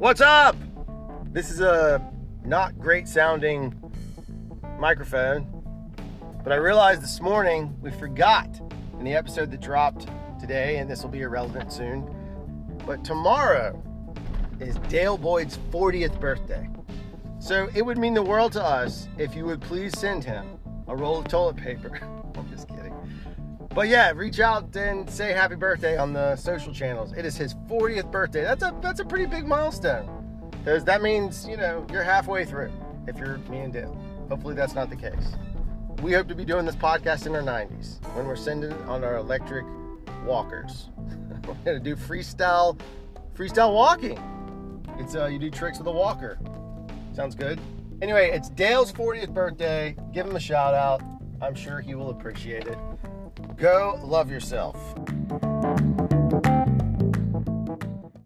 What's up? This is a not great sounding microphone, but I realized this morning we forgot in the episode that dropped today, and this will be irrelevant soon. But tomorrow is Dale Boyd's 40th birthday. So it would mean the world to us if you would please send him a roll of toilet paper. I'm just kidding. But yeah, reach out and say happy birthday on the social channels. It is his 40th birthday. That's a that's a pretty big milestone. Because that means, you know, you're halfway through if you're me and Dale. Hopefully that's not the case. We hope to be doing this podcast in our 90s when we're sending on our electric walkers. we're gonna do freestyle freestyle walking. It's uh you do tricks with a walker. Sounds good. Anyway, it's Dale's 40th birthday. Give him a shout out. I'm sure he will appreciate it. Go love yourself.